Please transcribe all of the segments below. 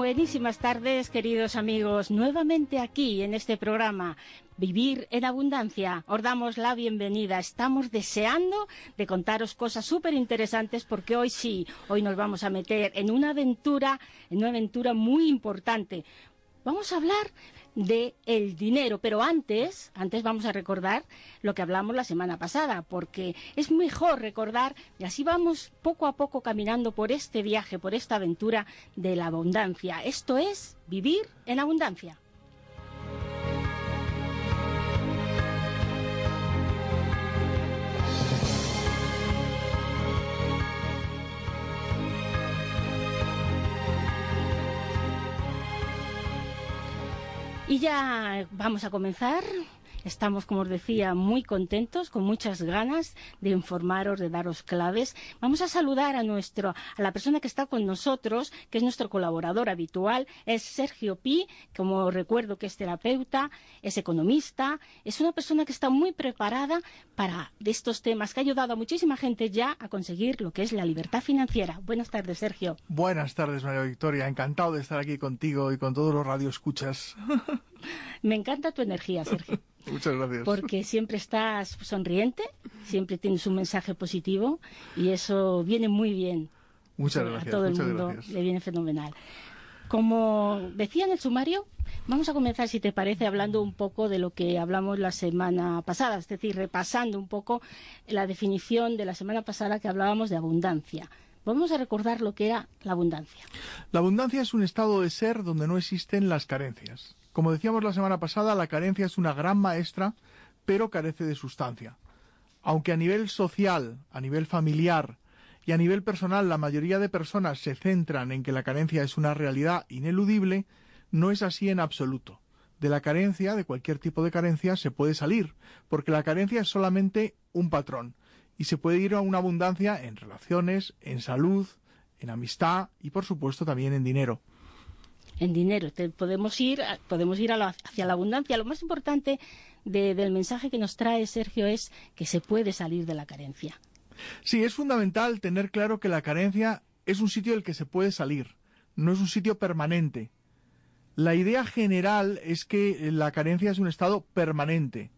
Buenísimas tardes, queridos amigos. Nuevamente aquí en este programa, Vivir en Abundancia. Os damos la bienvenida. Estamos deseando de contaros cosas súper interesantes porque hoy sí, hoy nos vamos a meter en una aventura, en una aventura muy importante. Vamos a hablar de el dinero. Pero antes, antes vamos a recordar lo que hablamos la semana pasada, porque es mejor recordar y así vamos poco a poco caminando por este viaje, por esta aventura de la abundancia. Esto es vivir en abundancia. Y ya vamos a comenzar. Estamos, como os decía, muy contentos, con muchas ganas de informaros, de daros claves. Vamos a saludar a nuestro, a la persona que está con nosotros, que es nuestro colaborador habitual, es Sergio Pi, como recuerdo que es terapeuta, es economista, es una persona que está muy preparada para estos temas, que ha ayudado a muchísima gente ya a conseguir lo que es la libertad financiera. Buenas tardes, Sergio. Buenas tardes, María Victoria. Encantado de estar aquí contigo y con todos los radioescuchas. Me encanta tu energía, Sergio. Muchas gracias. Porque siempre estás sonriente, siempre tienes un mensaje positivo y eso viene muy bien. Muchas gracias. A todo el mundo gracias. le viene fenomenal. Como decía en el sumario, vamos a comenzar, si te parece, hablando un poco de lo que hablamos la semana pasada, es decir, repasando un poco la definición de la semana pasada que hablábamos de abundancia. Vamos a recordar lo que era la abundancia. La abundancia es un estado de ser donde no existen las carencias. Como decíamos la semana pasada, la carencia es una gran maestra, pero carece de sustancia. Aunque a nivel social, a nivel familiar y a nivel personal la mayoría de personas se centran en que la carencia es una realidad ineludible, no es así en absoluto. De la carencia, de cualquier tipo de carencia, se puede salir, porque la carencia es solamente un patrón, y se puede ir a una abundancia en relaciones, en salud, en amistad y por supuesto también en dinero en dinero. Podemos ir, podemos ir a hacia la abundancia. Lo más importante de, del mensaje que nos trae Sergio es que se puede salir de la carencia. Sí, es fundamental tener claro que la carencia es un sitio del que se puede salir, no es un sitio permanente. La idea general es que la carencia es un estado permanente.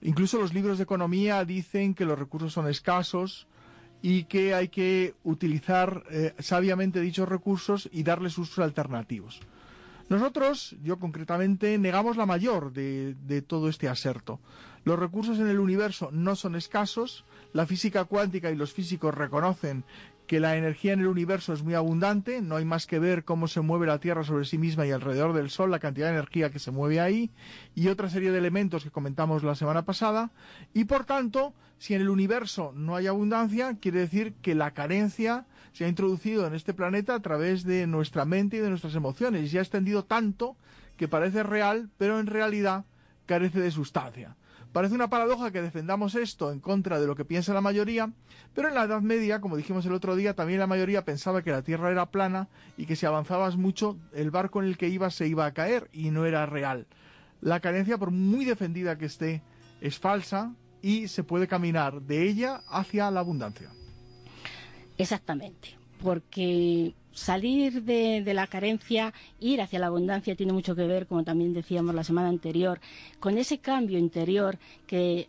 Incluso los libros de economía dicen que los recursos son escasos y que hay que utilizar eh, sabiamente dichos recursos y darles usos alternativos. Nosotros, yo concretamente, negamos la mayor de, de, todo este aserto. Los recursos en el universo no son escasos, la física cuántica y los físicos reconocen que la energía en el universo es muy abundante, no hay más que ver cómo se mueve la Tierra sobre sí misma y alrededor del Sol, la cantidad de energía que se mueve ahí, y otra serie de elementos que comentamos la semana pasada, y por tanto, si en el universo no hay abundancia, quiere decir que la carencia se ha introducido en este planeta a través de nuestra mente y de nuestras emociones, y se ha extendido tanto que parece real, pero en realidad carece de sustancia. Parece una paradoja que defendamos esto en contra de lo que piensa la mayoría, pero en la Edad Media, como dijimos el otro día, también la mayoría pensaba que la Tierra era plana y que si avanzabas mucho, el barco en el que ibas se iba a caer y no era real. La carencia, por muy defendida que esté, es falsa y se puede caminar de ella hacia la abundancia. Exactamente, porque salir de, la carencia, ir hacia la abundancia tiene mucho que ver, como también decíamos la semana anterior, con ese cambio interior que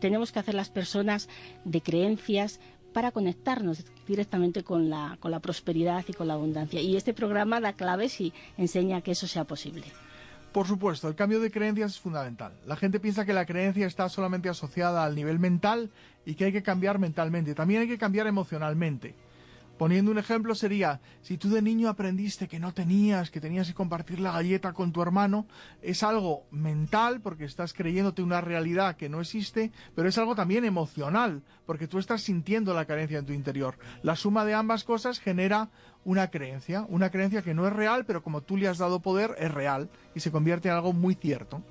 tenemos que hacer las personas de creencias para conectarnos directamente con la, con la prosperidad y con la abundancia. Y este programa da claves y enseña que eso sea posible. Por supuesto, el cambio de creencias es fundamental. La gente piensa que la creencia está solamente asociada al nivel mental y que hay que cambiar mentalmente. También hay que cambiar emocionalmente. Poniendo un ejemplo sería, si tú de niño aprendiste que no tenías, que tenías que compartir la galleta con tu hermano, es algo mental porque estás creyéndote una realidad que no existe, pero es algo también emocional porque tú estás sintiendo la carencia en tu interior. La suma de ambas cosas genera una creencia, una creencia que no es real, pero como tú le has dado poder, es real y se convierte en algo muy cierto.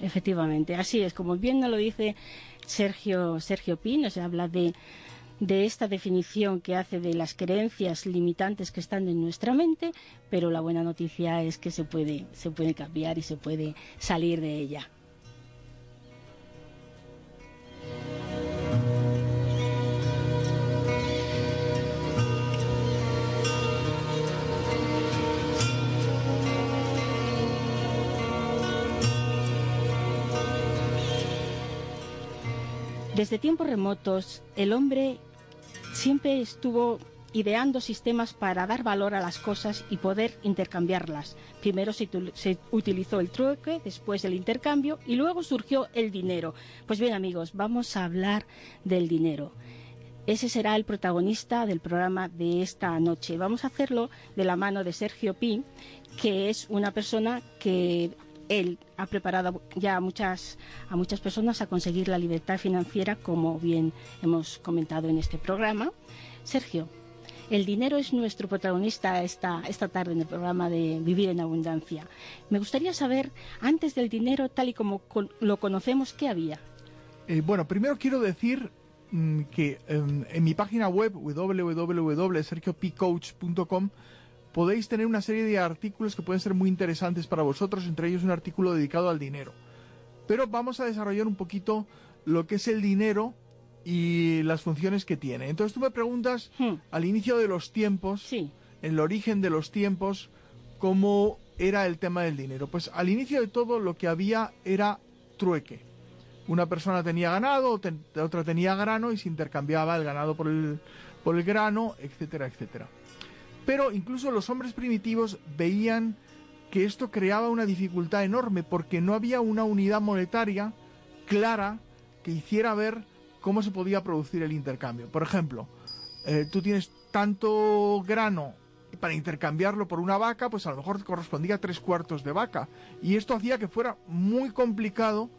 Efectivamente, así es, como bien nos lo dice Sergio, Sergio Pino, se habla de de esta definición que hace de las creencias limitantes que están en nuestra mente, pero la buena noticia es que se puede, se puede cambiar y se puede salir de ella. Desde tiempos remotos, el hombre siempre estuvo ideando sistemas para dar valor a las cosas y poder intercambiarlas. Primero se, utilizó el trueque, después el intercambio y luego surgió el dinero. Pues bien amigos, vamos a hablar del dinero. Ese será el protagonista del programa de esta noche. Vamos a hacerlo de la mano de Sergio Pi, que es una persona que él ha preparado ya a muchas, a muchas personas a conseguir la libertad financiera, como bien hemos comentado en este programa. Sergio, el dinero es nuestro protagonista esta, esta tarde en el programa de Vivir en Abundancia. Me gustaría saber, antes del dinero, tal y como lo conocemos, ¿qué había? Eh, bueno, primero quiero decir mm, que em, en mi página web www.sergiopcoach.com podéis tener una serie de artículos que pueden ser muy interesantes para vosotros, entre ellos un artículo dedicado al dinero. Pero vamos a desarrollar un poquito lo que es el dinero y las funciones que tiene. Entonces tú me preguntas hmm. al inicio de los tiempos, en el origen de los tiempos, cómo era el tema del dinero. Pues al inicio de todo lo que había era trueque. Una persona tenía ganado, otra tenía grano y se intercambiaba el ganado por el, por el grano, etcétera, etcétera. Pero incluso los hombres primitivos veían que esto creaba una dificultad enorme porque no había una unidad monetaria clara que hiciera ver cómo se podía producir el intercambio. Por ejemplo, eh, tú tienes tanto grano para intercambiarlo por una vaca, pues a lo mejor te correspondía tres cuartos de vaca. Y esto hacía que fuera muy complicado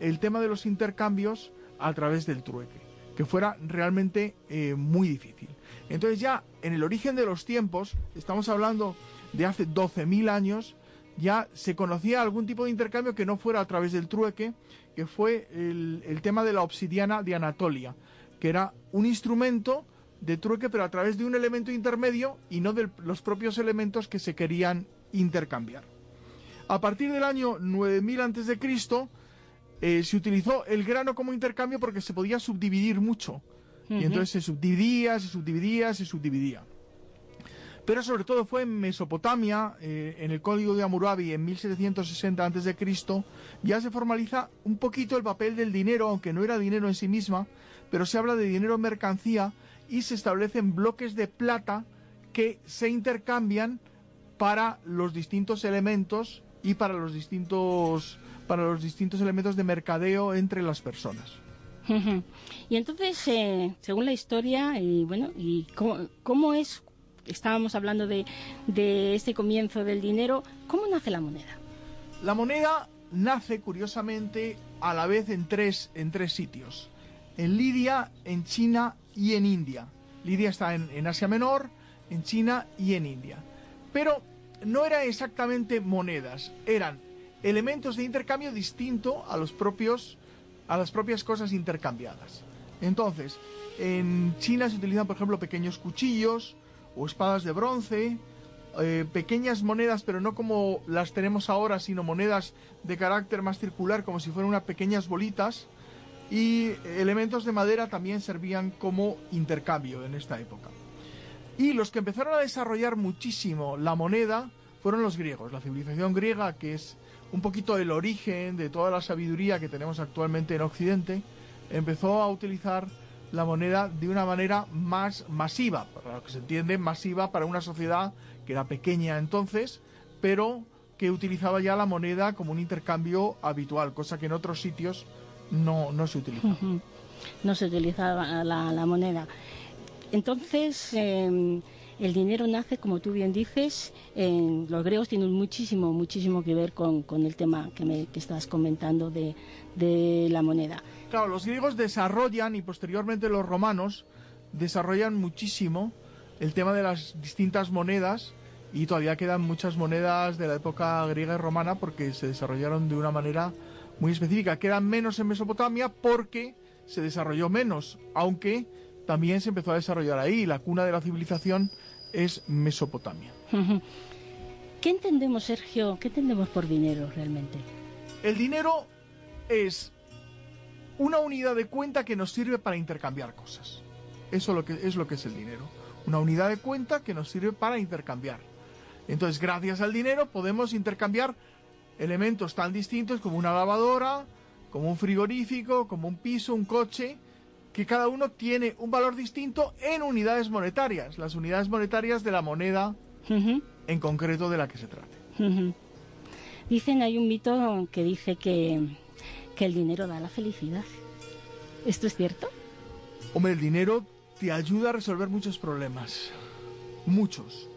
el tema de los intercambios a través del trueque, que fuera realmente eh, muy difícil. Entonces ya en el origen de los tiempos, estamos hablando de hace 12.000 años, ya se conocía algún tipo de intercambio que no fuera a través del trueque, que fue el, tema de la obsidiana de Anatolia, que era un instrumento de trueque pero a través de un elemento intermedio y no de los propios elementos que se querían intercambiar. A partir del año 9000 a.C., eh, se utilizó el grano como intercambio porque se podía subdividir mucho. Y entonces se subdividía, se subdividía, se subdividía. Pero sobre todo fue en Mesopotamia, eh, en el Código de Hammurabi, en 1760 a.C., ya se formaliza un poquito el papel del dinero, aunque no era dinero en sí misma, pero se habla de dinero mercancía y se establecen bloques de plata que se intercambian para los distintos elementos y para los distintos para los distintos elementos de mercadeo entre las personas. Y entonces, eh, según la historia, y bueno, y cómo, es, estábamos hablando de, de este comienzo del dinero, ¿cómo nace la moneda? La moneda nace, curiosamente, a la vez en tres, en tres sitios. En Lidia, en China y en India. Lidia está en, en Asia Menor, en China y en India. Pero no eran exactamente monedas, eran elementos de intercambio distinto a los propios a las propias cosas intercambiadas. Entonces, en China se utilizan, por ejemplo, pequeños cuchillos o espadas de bronce, eh, pequeñas monedas, pero no como las tenemos ahora, sino monedas de carácter más circular, como si fueran unas pequeñas bolitas. Y elementos de madera también servían como intercambio en esta época. Y los que empezaron a desarrollar muchísimo la moneda fueron los griegos, la civilización griega, que es un poquito el origen de toda la sabiduría que tenemos actualmente en Occidente, empezó a utilizar la moneda de una manera más masiva, para lo que se entiende masiva para una sociedad que era pequeña entonces, pero que utilizaba ya la moneda como un intercambio habitual, cosa que en otros sitios no, no se utilizaba. No se utilizaba la, la moneda. entonces, em, el dinero nace, como tú bien dices, en, los griegos tienen muchísimo, muchísimo que ver con, el tema que, me, que estás comentando de, de la moneda. Claro, los griegos desarrollan y posteriormente los romanos desarrollan muchísimo el tema de las distintas monedas y todavía quedan muchas monedas de la época griega y romana porque se desarrollaron de una manera muy específica. Quedan menos en Mesopotamia porque se desarrolló menos, aunque también se empezó a desarrollar ahí. La cuna de la civilización es Mesopotamia. ¿Qué entendemos, Sergio? ¿Qué entendemos por dinero realmente? El dinero es una unidad de cuenta que nos sirve para intercambiar cosas. Eso lo que, es lo que es el dinero. Una unidad de cuenta que nos sirve para intercambiar. Entonces, gracias al dinero podemos intercambiar elementos tan distintos como una lavadora, como un frigorífico, como un piso, un coche, que cada uno tiene un valor distinto en unidades monetarias, las unidades monetarias de la moneda en concreto de la que se trate. Dicen, hay un mito que dice que, que el dinero da la felicidad. ¿Esto es cierto? Hombre, el dinero te ayuda a resolver muchos problemas. Muchos.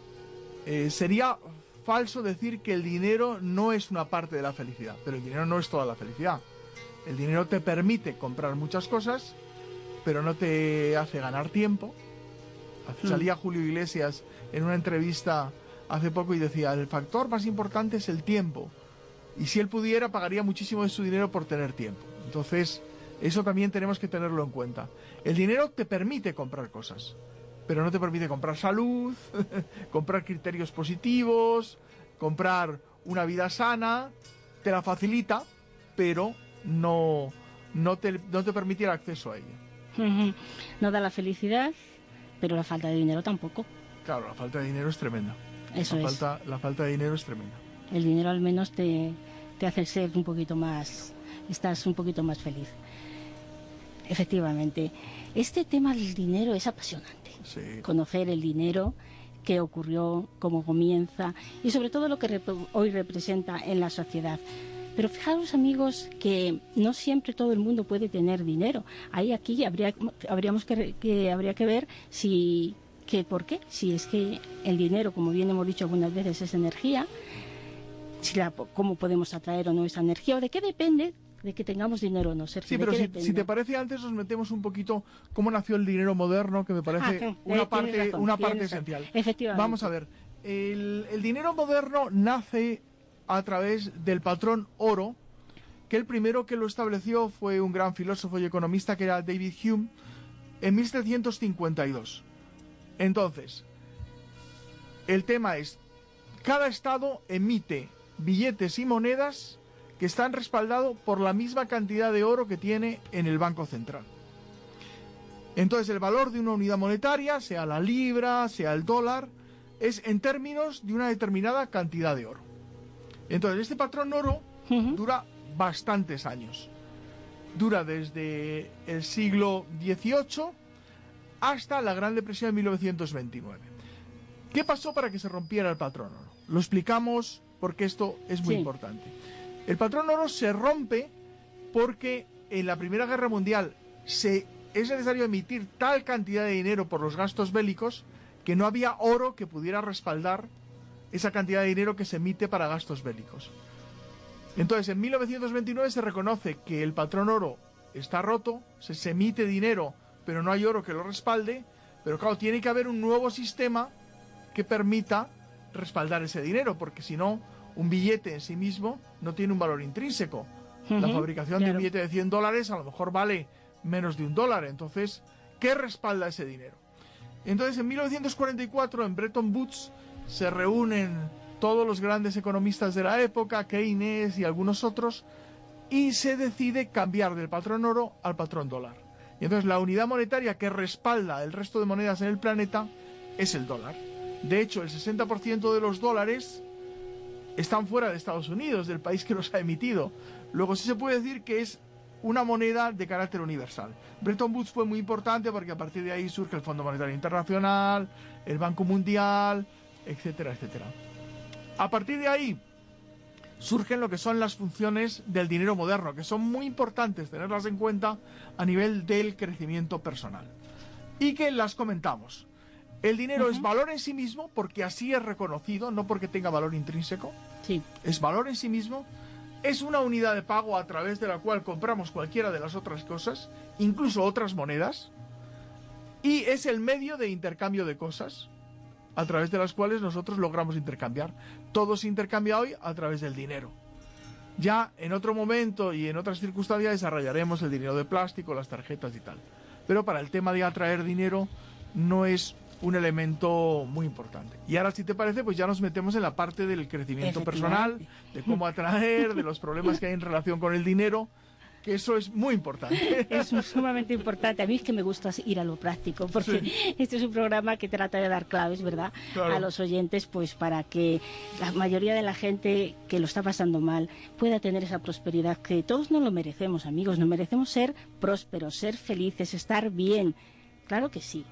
Eh, sería falso decir que el dinero no es una parte de la felicidad, pero el dinero no es toda la felicidad. El dinero te permite comprar muchas cosas, pero no te hace ganar tiempo. Hmm. Salía Julio Iglesias en una entrevista hace poco y decía, el factor más importante es el tiempo. Y si él pudiera, pagaría muchísimo de su dinero por tener tiempo. Entonces, eso también tenemos que tenerlo en cuenta. El dinero te permite comprar cosas, pero no te permite comprar salud, comprar criterios positivos, comprar una vida sana, te la facilita, pero no, no, te, no te permite el acceso a ella. No da la felicidad, pero la falta de dinero tampoco. Claro, la falta de dinero es tremenda. Eso la Falta, la falta de dinero es tremenda. El dinero al menos te, te hace ser un poquito más, estás un poquito más feliz. Efectivamente, este tema del dinero es apasionante. Conocer el dinero, qué ocurrió, cómo comienza y sobre todo lo que hoy representa en la sociedad. Pero fijaros amigos que no siempre todo el mundo puede tener dinero. Ahí aquí habría, habríamos que, habría que ver si que por qué, si es que el dinero, como bien hemos dicho algunas veces, es energía, si la, cómo podemos atraer o no esa energía o de qué depende de que tengamos dinero o no. sí, pero si, te parece antes nos metemos un poquito cómo nació el dinero moderno, que me parece ah, una, parte, una parte esencial. Efectivamente. Vamos a ver, el, el dinero moderno nace a través del patrón oro, que el primero que lo estableció fue un gran filósofo y economista que era David Hume en 1752. Entonces, el tema es, cada estado emite billetes y monedas que están respaldados por la misma cantidad de oro que tiene en el Banco Central. Entonces el valor de una unidad monetaria, sea la libra, sea el dólar, es en términos de una determinada cantidad de oro. Entonces este patrón oro dura bastantes años. Dura desde el siglo XVIII hasta la Gran Depresión de 1929. ¿Qué pasó para que se rompiera el patrón oro? Lo explicamos porque esto es muy importante. El patrón oro se rompe porque en la Primera Guerra Mundial se, es necesario emitir tal cantidad de dinero por los gastos bélicos que no había oro que pudiera respaldar esa cantidad de dinero que se emite para gastos bélicos. Entonces, en 1929 se reconoce que el patrón oro está roto, se, se emite dinero, pero no hay oro que lo respalde, pero claro, tiene que haber un nuevo sistema que permita respaldar ese dinero, porque si no, un billete en sí mismo no tiene un valor intrínseco. la fabricación de un billete de 100 dólares a lo mejor vale menos de un dólar. Entonces, ¿qué respalda ese dinero? Entonces, en 1944, en Bretton Woods, se reúnen todos los grandes economistas de la época, Keynes y algunos otros, y se decide cambiar del patrón oro al patrón dólar. Y entonces la unidad monetaria que respalda el resto de monedas en el planeta es el dólar. De hecho, el 60% de los dólares están fuera de Estados Unidos, del país que los ha emitido. Luego sí se puede decir que es una moneda de carácter universal. Bretton Woods fue muy importante porque a partir de ahí surge el Fondo Monetario Internacional, el Banco Mundial, etcétera, etcétera. A partir de ahí surgen lo que son las funciones del dinero moderno, que son muy importantes tenerlas en cuenta a nivel del crecimiento personal. y que las comentamos. El dinero es valor en sí mismo porque así es reconocido, no porque tenga valor intrínseco. Sí. Es valor en sí mismo. Es una unidad de pago a través de la cual compramos cualquiera de las otras cosas, incluso otras monedas. Y es el medio de intercambio de cosas a través de las cuales nosotros logramos intercambiar. Todo se intercambia hoy a través del dinero. Ya en otro momento y en otras circunstancias desarrollaremos el dinero de plástico, las tarjetas y tal. Pero para el tema de atraer dinero no es un elemento muy importante. Y ahora, si te parece, pues ya nos metemos en la parte del crecimiento personal, de cómo atraer, de los problemas que hay en relación con el dinero, que eso es muy importante. Es sumamente importante. A mí es que me gusta ir a lo práctico, porque este es un programa que trata de dar claves, ¿verdad? A los oyentes, pues para que la mayoría de la gente que lo está pasando mal pueda tener esa prosperidad que todos no lo merecemos, amigos. No merecemos ser prósperos, ser felices, estar bien. Claro que sí.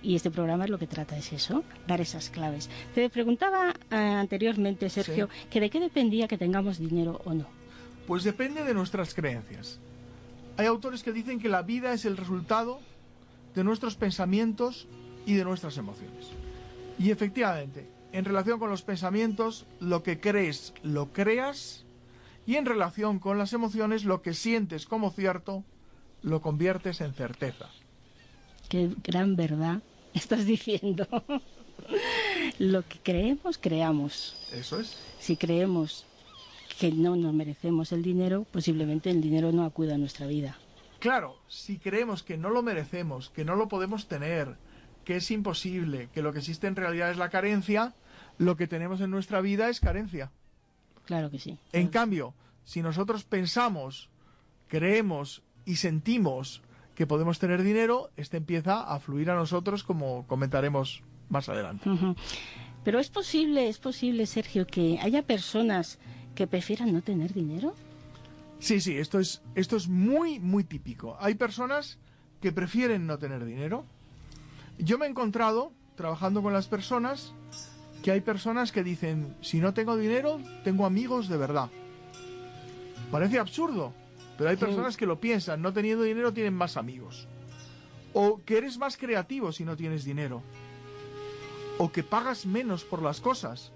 Y este programa es lo que trata, es eso, dar esas claves. Te preguntaba eh, anteriormente, Sergio, que de qué dependía que tengamos dinero o no. Pues depende de nuestras creencias. Hay autores que dicen que la vida es el resultado de nuestros pensamientos y de nuestras emociones. Y efectivamente, en relación con los pensamientos, lo que crees lo creas y en relación con las emociones, lo que sientes como cierto lo conviertes en certeza. Qué gran verdad estás diciendo. Lo que creemos, creamos. Eso es. Si creemos que no nos merecemos el dinero, posiblemente el dinero no acuda a nuestra vida. Claro, si creemos que no lo merecemos, que no lo podemos tener, que es imposible, que lo que existe en realidad es la carencia, lo que tenemos en nuestra vida es carencia. Claro que sí. En cambio, si nosotros pensamos, creemos y sentimos que podemos tener dinero, este empieza a fluir a nosotros como comentaremos más adelante. Pero es posible, es posible, Sergio, que haya personas que prefieran no tener dinero. Sí, sí, esto es, esto es muy, muy típico. Hay personas que prefieren no tener dinero. Yo me he encontrado, trabajando con las personas, que hay personas que dicen, si no tengo dinero, tengo amigos de verdad. Parece absurdo, pero hay personas que lo piensan, no teniendo dinero tienen más amigos. O que eres más creativo si no tienes dinero. O que pagas menos por las cosas.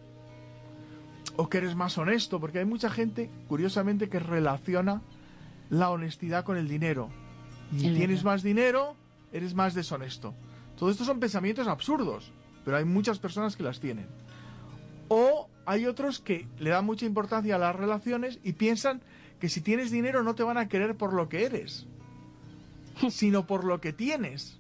O que eres más honesto, porque hay mucha gente, curiosamente, que relaciona la honestidad con el dinero. Y tienes más dinero, eres más deshonesto. Todo esto son pensamientos absurdos, pero hay muchas personas que las tienen. O hay otros que le dan mucha importancia a las relaciones y piensan que si tienes dinero no te van a querer por lo que eres, sino por lo que tienes.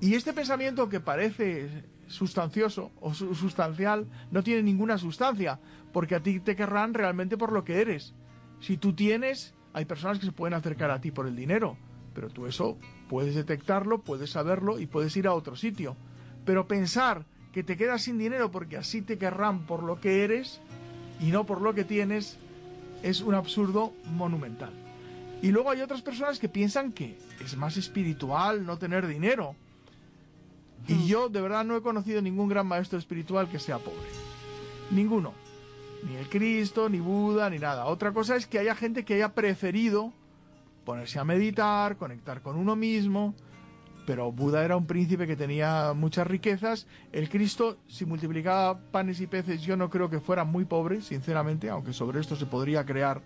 Y este pensamiento que parece sustancioso o sustancial no tiene ninguna sustancia, porque a ti te querrán realmente por lo que eres. Si tú tienes, hay personas que se pueden acercar a ti por el dinero, pero tú eso puedes detectarlo, puedes saberlo y puedes ir a otro sitio. Pero pensar que te quedas sin dinero porque así te querrán por lo que eres y no por lo que tienes, es un absurdo monumental. Y luego hay otras personas que piensan que es más espiritual no tener dinero. Y hmm. yo de verdad no he conocido ningún gran maestro espiritual que sea pobre. Ninguno. Ni el Cristo, ni Buda, ni nada. Otra cosa es que haya gente que haya preferido ponerse a meditar, conectar con uno mismo, pero Buda era un príncipe que tenía muchas riquezas. El Cristo, si multiplicaba panes y peces, yo no creo que fuera muy pobre, sinceramente, aunque sobre esto se podría crear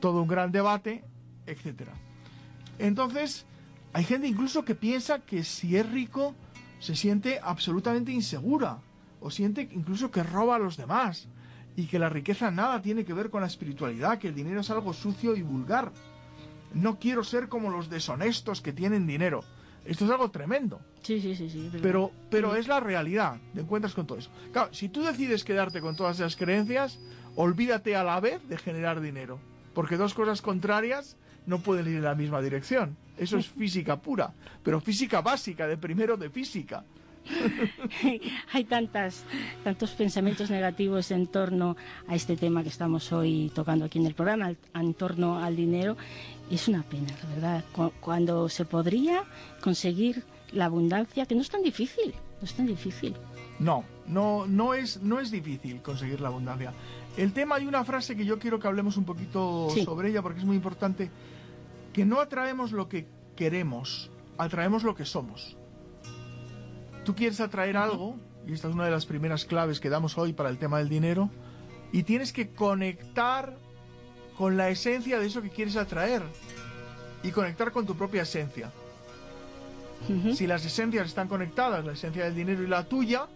todo un gran debate, etc. Entonces, hay gente incluso que piensa que si es rico, se siente absolutamente insegura, o siente incluso que roba a los demás, y que la riqueza nada tiene que ver con la espiritualidad, que el dinero es algo sucio y vulgar. No quiero ser como los deshonestos que tienen dinero. Esto es algo tremendo. Sí, sí, sí, sí. Pero, pero es la realidad. Te encuentras con todo eso. Claro, si tú decides quedarte con todas esas creencias, olvídate a la vez de generar dinero. Porque dos cosas contrarias no pueden ir en la misma dirección. Eso es física pura. Pero física básica, de primero de física. Hay tantas, tantos pensamientos negativos en torno a este tema que estamos hoy tocando aquí en el programa, en torno al dinero, es una pena, la verdad, cuando se podría conseguir la abundancia, que no es tan difícil, no es tan difícil. No, no, no es, no es difícil conseguir la abundancia. El tema hay una frase que yo quiero que hablemos un poquito sobre ella porque es muy importante, que no atraemos lo que queremos, atraemos lo que somos. Tú quieres atraer algo, y esta es una de las primeras claves que damos hoy para el tema del dinero, y tienes que conectar con la esencia de eso que quieres atraer y conectar con tu propia esencia. Si las esencias están conectadas, la esencia del dinero y la tuya,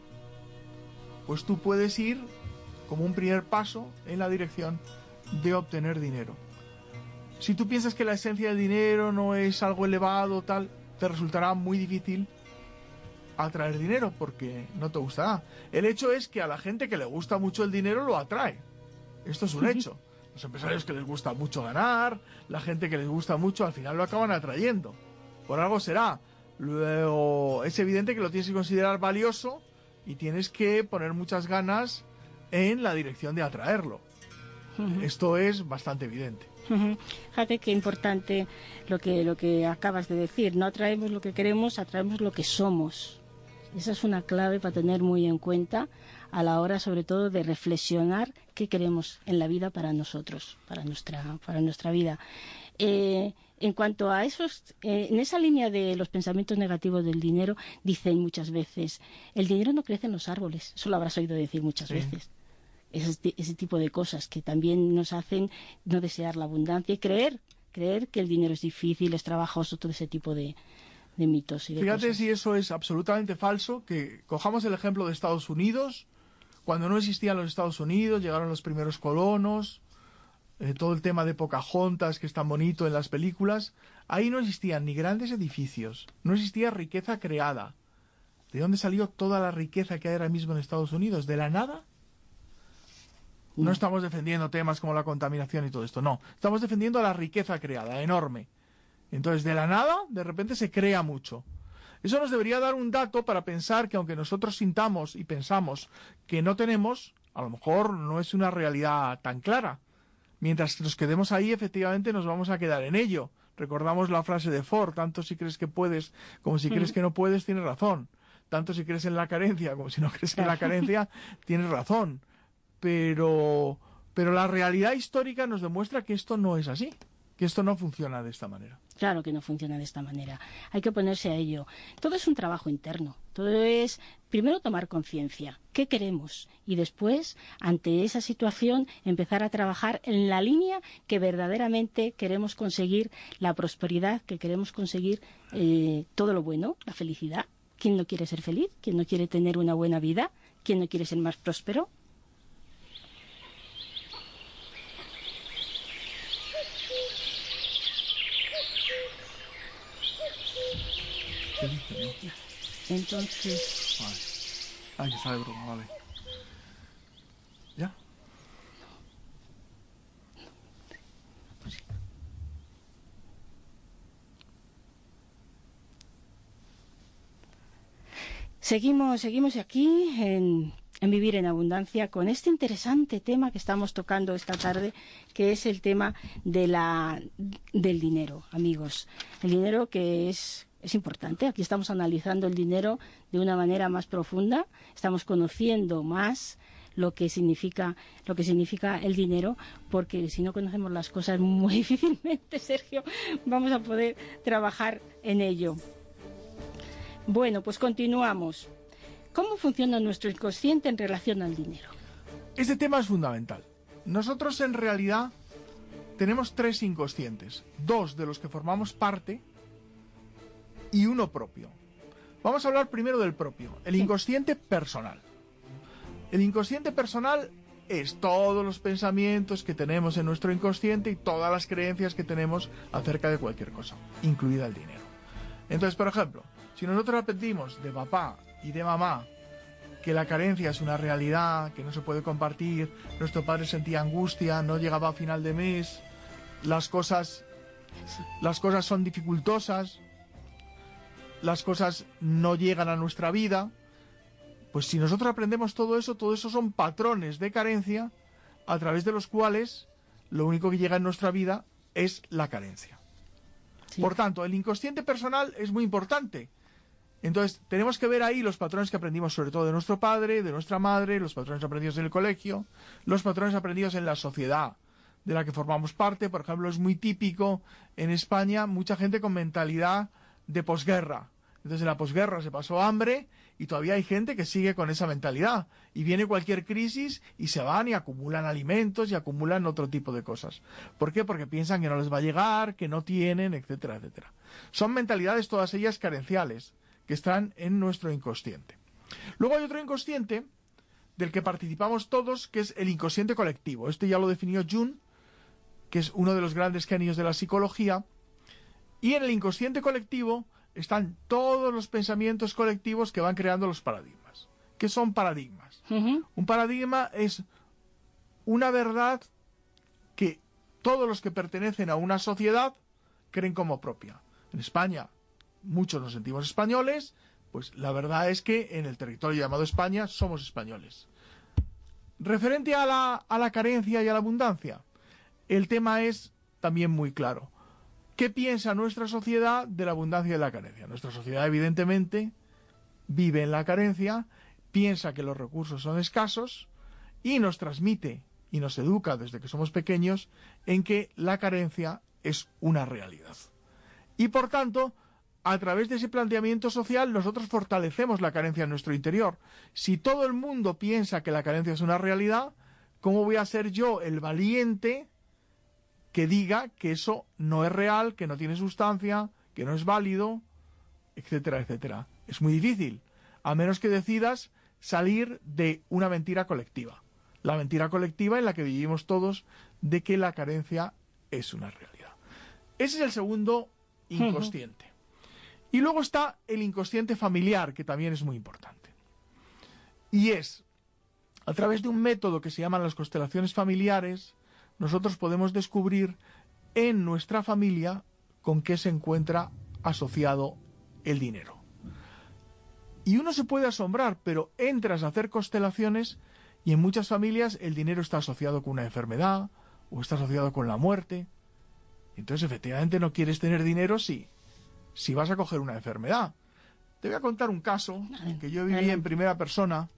pues tú puedes ir como un primer paso en la dirección de obtener dinero. Si tú piensas que la esencia del dinero no es algo elevado, tal, te resultará muy difícil atraer dinero porque no te gustará. El hecho es que a la gente que le gusta mucho el dinero lo atrae. Esto es un hecho. Los empresarios que les gusta mucho ganar, la gente que les gusta mucho, al final lo acaban atrayendo. Por algo será. Luego, es evidente que lo tienes que considerar valioso y tienes que poner muchas ganas en la dirección de atraerlo. Esto es bastante evidente. Fíjate qué importante lo que, lo que acabas de decir. No atraemos lo que queremos, atraemos lo que somos. Esa es una clave para tener muy en cuenta a la hora, sobre todo, de reflexionar qué queremos en la vida para nosotros, para nuestra, para nuestra vida. Eh, en cuanto a esos, eh, en esa línea de los pensamientos negativos del dinero, dicen muchas veces, el dinero no crece en los árboles. Eso lo habrás oído decir muchas veces ese, tipo de cosas que también nos hacen no desear la abundancia y creer, creer que el dinero es difícil, es trabajoso, todo ese tipo de, mitos. Y Fíjate si eso es absolutamente falso, que cojamos el ejemplo de Estados Unidos, cuando no existían los Estados Unidos, llegaron los primeros colonos, eh, todo el tema de Pocahontas, que es tan bonito en las películas, ahí no existían ni grandes edificios, no existía riqueza creada. ¿De dónde salió toda la riqueza que hay ahora mismo en Estados Unidos? ¿De la nada? No estamos defendiendo temas como la contaminación y todo esto, no. Estamos defendiendo la riqueza creada, enorme. Entonces, de la nada, de repente se crea mucho. Eso nos debería dar un dato para pensar que aunque nosotros sintamos y pensamos que no tenemos, a lo mejor no es una realidad tan clara. Mientras nos quedemos ahí, efectivamente nos vamos a quedar en ello. Recordamos la frase de Ford, tanto si crees que puedes como si crees que no puedes, tienes razón. Tanto si crees en la carencia como si no crees en la carencia, tienes razón pero, pero la realidad histórica nos demuestra que esto no es así, que esto no funciona de esta manera. Claro que no funciona de esta manera. Hay que ponerse a ello. Todo es un trabajo interno. Todo es primero tomar conciencia. ¿Qué queremos? Y después, ante esa situación, empezar a trabajar en la línea que verdaderamente queremos conseguir la prosperidad, que queremos conseguir eh, todo lo bueno, la felicidad. ¿Quién no quiere ser feliz? ¿Quién no quiere tener una buena vida? ¿Quién no quiere ser más próspero? Entonces. Vale. Ah, que sabe broma, vale. ¿Ya? Seguimos, seguimos aquí en, en, Vivir en Abundancia con este interesante tema que estamos tocando esta tarde, que es el tema de la, del dinero, amigos. El dinero que es es importante. Aquí estamos analizando el dinero de una manera más profunda, estamos conociendo más lo que significa lo que significa el dinero porque si no conocemos las cosas muy difícilmente Sergio vamos a poder trabajar en ello. Bueno pues continuamos. Cómo funciona nuestro inconsciente en relación al dinero este tema es fundamental. Nosotros en realidad tenemos tres inconscientes. Dos de los que formamos parte y uno propio. Vamos a hablar primero del propio, el inconsciente personal. El inconsciente personal es todos los pensamientos que tenemos en nuestro inconsciente y todas las creencias que tenemos acerca de cualquier cosa, incluida el dinero. Entonces, por ejemplo, si nosotros aprendimos de papá y de mamá que la carencia es una realidad, que no se puede compartir, nuestro padre sentía angustia, no llegaba a final de mes, las cosas, las cosas son dificultosas, las cosas no llegan a nuestra vida, pues si nosotros aprendemos todo eso, todo eso son patrones de carencia a través de los cuales lo único que llega en nuestra vida es la carencia. Por tanto, el inconsciente personal es muy importante. Entonces, tenemos que ver ahí los patrones que aprendimos sobre todo de nuestro padre, de nuestra madre, los patrones aprendidos en el colegio, los patrones aprendidos en la sociedad de la que formamos parte. Por ejemplo, es muy típico en España mucha gente con mentalidad de posguerra. Entonces en la posguerra se pasó hambre y todavía hay gente que sigue con esa mentalidad. Y viene cualquier crisis y se van y acumulan alimentos y acumulan otro tipo de cosas. ¿Por qué? Porque piensan que no les va a llegar, que no tienen, etcétera, etcétera. Son mentalidades todas ellas carenciales que están en nuestro inconsciente. Luego hay otro inconsciente del que participamos todos, que es el inconsciente colectivo. Este ya lo definió Jung, que es uno de los grandes genios de la psicología. Y en el inconsciente colectivo están todos los pensamientos colectivos que van creando los paradigmas. ¿Qué son paradigmas? Un paradigma es una verdad que todos los que pertenecen a una sociedad creen como propia. En España muchos nos sentimos españoles, pues la verdad es que en el territorio llamado España somos españoles. Referente a la, a la carencia y a la abundancia, el tema es también muy claro. ¿Qué piensa nuestra sociedad de la abundancia y de la carencia? Nuestra sociedad, evidentemente, vive en la carencia, piensa que los recursos son escasos y nos transmite y nos educa desde que somos pequeños en que la carencia es una realidad. Y por tanto, a través de ese planteamiento social nosotros fortalecemos la carencia en nuestro interior. Si todo el mundo piensa que la carencia es una realidad, ¿cómo voy a ser yo el valiente que diga que eso no es real, que no tiene sustancia, que no es válido, etcétera, etcétera. Es muy difícil, a menos que decidas salir de una mentira colectiva. La mentira colectiva en la que vivimos todos de que la carencia es una realidad. Ese es el segundo inconsciente. Y luego está el inconsciente familiar, que también es muy importante. Y es, a través de un método que se llama las constelaciones familiares, nosotros podemos descubrir en nuestra familia con qué se encuentra asociado el dinero. Y uno se puede asombrar, pero entras a hacer constelaciones y en muchas familias el dinero está asociado con una enfermedad o está asociado con la muerte. Entonces, efectivamente, no quieres tener dinero si, si vas a coger una enfermedad. Te voy a contar un caso que yo viví en primera persona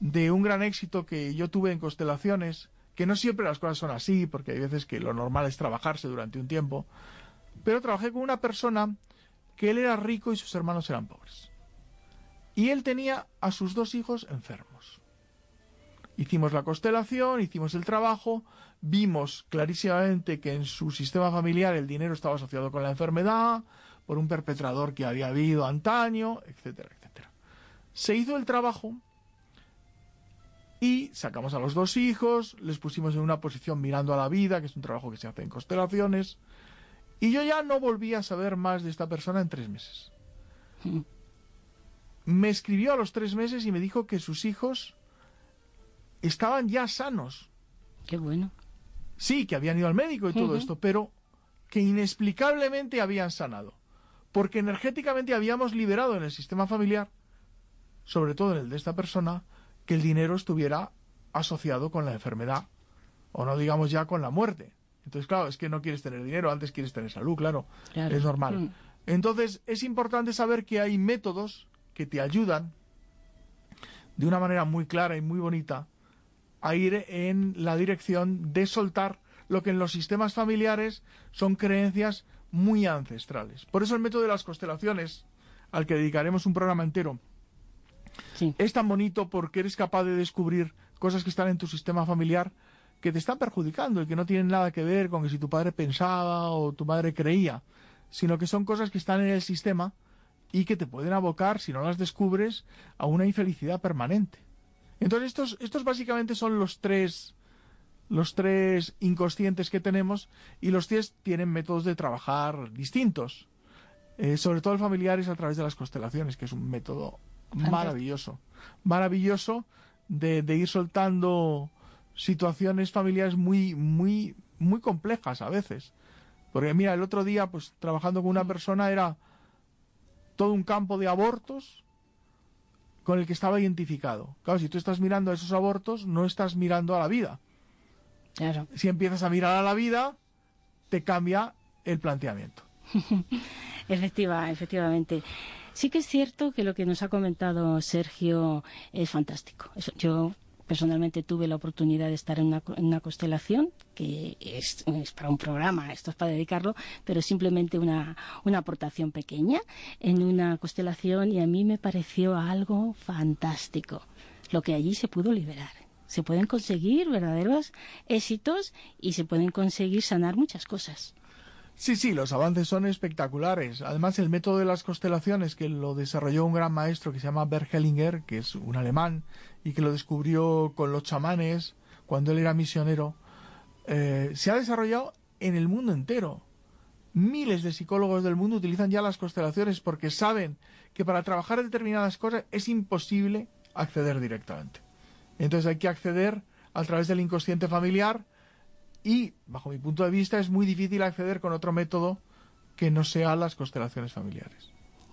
de un gran éxito que yo tuve en constelaciones que no siempre las cosas son así, porque hay veces que lo normal es trabajarse durante un tiempo, pero trabajé con una persona que él era rico y sus hermanos eran pobres. Y él tenía a sus dos hijos enfermos. Hicimos la constelación, hicimos el trabajo, vimos clarísimamente que en su sistema familiar el dinero estaba asociado con la enfermedad, por un perpetrador que había habido antaño, etcétera, etcétera. Se hizo el trabajo y sacamos a los dos hijos, les pusimos en una posición mirando a la vida, que es un trabajo que se hace en constelaciones, y yo ya no volví a saber más de esta persona en tres meses. Hmm. Me escribió a los tres meses y me dijo que sus hijos estaban ya sanos. Qué bueno. Sí, que habían ido al médico y todo esto, pero que inexplicablemente habían sanado. Porque energéticamente habíamos liberado en el sistema familiar, sobre todo en el de esta persona, que el dinero estuviera asociado con la enfermedad, o no digamos ya con la muerte. Entonces, claro, es que no quieres tener dinero, antes quieres tener salud, claro, es normal. Mm. Entonces, es importante saber que hay métodos que te ayudan de una manera muy clara y muy bonita a ir en la dirección de soltar lo que en los sistemas familiares son creencias muy ancestrales. Por eso el método de las constelaciones, al que dedicaremos un programa entero, es tan bonito porque eres capaz de descubrir cosas que están en tu sistema familiar que te están perjudicando y que no tienen nada que ver con que si tu padre pensaba o tu madre creía, sino que son cosas que están en el sistema y que te pueden abocar, si no las descubres, a una infelicidad permanente. Entonces estos, estos básicamente son los tres, los tres inconscientes que tenemos y los tres tienen métodos de trabajar distintos. Eh, sobre todo el familiar es a través de las constelaciones, que es un método maravilloso, maravilloso de, ir soltando situaciones familiares muy, muy, muy complejas a veces. Porque mira, el otro día, pues trabajando con una mm. persona era todo un campo de abortos con el que estaba identificado. Claro, si tú estás mirando a esos abortos, no estás mirando a la vida. Claro. Si empiezas a mirar a la vida, te cambia el planteamiento. Efectiva, efectivamente. Sí que es cierto que lo que nos ha comentado Sergio es fantástico. yo personalmente tuve la oportunidad de estar en una, constelación, que es, para un programa, esto es para dedicarlo, pero simplemente una, una aportación pequeña en una constelación y a mí me pareció algo fantástico lo que allí se pudo liberar. Se pueden conseguir verdaderos éxitos y se pueden conseguir sanar muchas cosas. Sí, sí, los avances son espectaculares. Además, el método de las constelaciones, que lo desarrolló un gran maestro que se llama Bert Hellinger, que es un alemán, y que lo descubrió con los chamanes cuando él era misionero, eh, se ha desarrollado en el mundo entero. Miles de psicólogos del mundo utilizan ya las constelaciones porque saben que para trabajar determinadas cosas es imposible acceder directamente. Entonces hay que acceder a través del inconsciente familiar, y, bajo mi punto de vista, es muy difícil acceder con otro método que no sea las constelaciones familiares.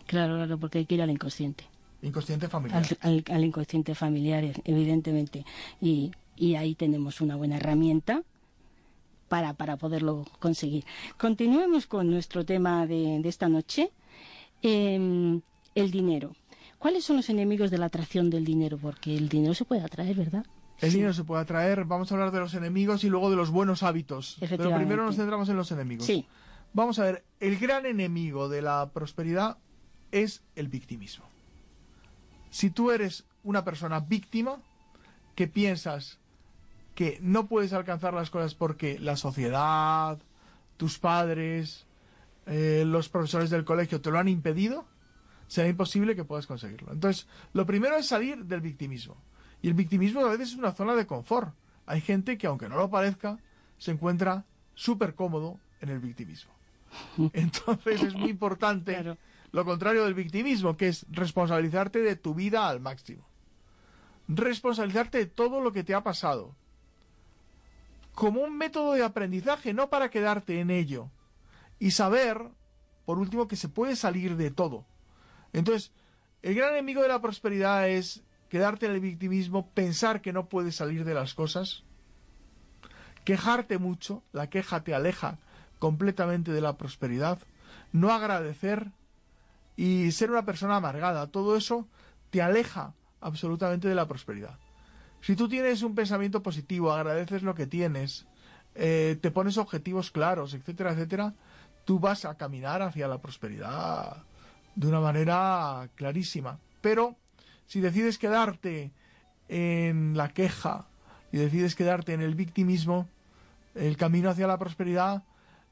Claro, claro, porque hay que ir al inconsciente. Inconsciente familiar. Al, inconsciente familiar, evidentemente. Y, y, ahí tenemos una buena herramienta para, para poderlo conseguir. Continuemos con nuestro tema de, de esta noche, em, el dinero. ¿Cuáles son los enemigos de la atracción del dinero? Porque el dinero se puede atraer, ¿verdad? El dinero se puede atraer. Vamos a hablar de los enemigos y luego de los buenos hábitos. Pero primero nos centramos en los enemigos. Sí. Vamos a ver, el gran enemigo de la prosperidad es el victimismo. Si tú eres una persona víctima, que piensas que no puedes alcanzar las cosas porque la sociedad, tus padres, eh, los profesores del colegio te lo han impedido, será imposible que puedas conseguirlo. Entonces, lo primero es salir del victimismo. Y el victimismo a veces es una zona de confort. Hay gente que, aunque no lo parezca, se encuentra súper cómodo en el victimismo. Entonces es muy importante lo contrario del victimismo, que es responsabilizarte de tu vida al máximo. Responsabilizarte de todo lo que te ha pasado. Como un método de aprendizaje, no para quedarte en ello. Y saber, por último, que se puede salir de todo. Entonces, el gran enemigo de la prosperidad es quedarte en el victimismo, pensar que no puedes salir de las cosas, quejarte mucho, la queja te aleja completamente de la prosperidad, no agradecer y ser una persona amargada, todo eso te aleja absolutamente de la prosperidad. Si tú tienes un pensamiento positivo, agradeces lo que tienes, eh, te pones objetivos claros, etcétera, etcétera, tú vas a caminar hacia la prosperidad de una manera clarísima. Pero si decides quedarte en la queja y decides quedarte en el victimismo, el camino hacia la prosperidad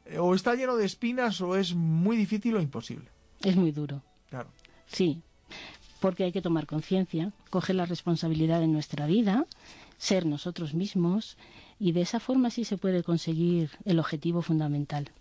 eh, o está lleno de espinas o es muy difícil o imposible. Es muy duro. Claro. Sí, porque hay que tomar conciencia, coger la responsabilidad de nuestra vida, ser nosotros mismos y de esa forma sí se puede conseguir el objetivo fundamental.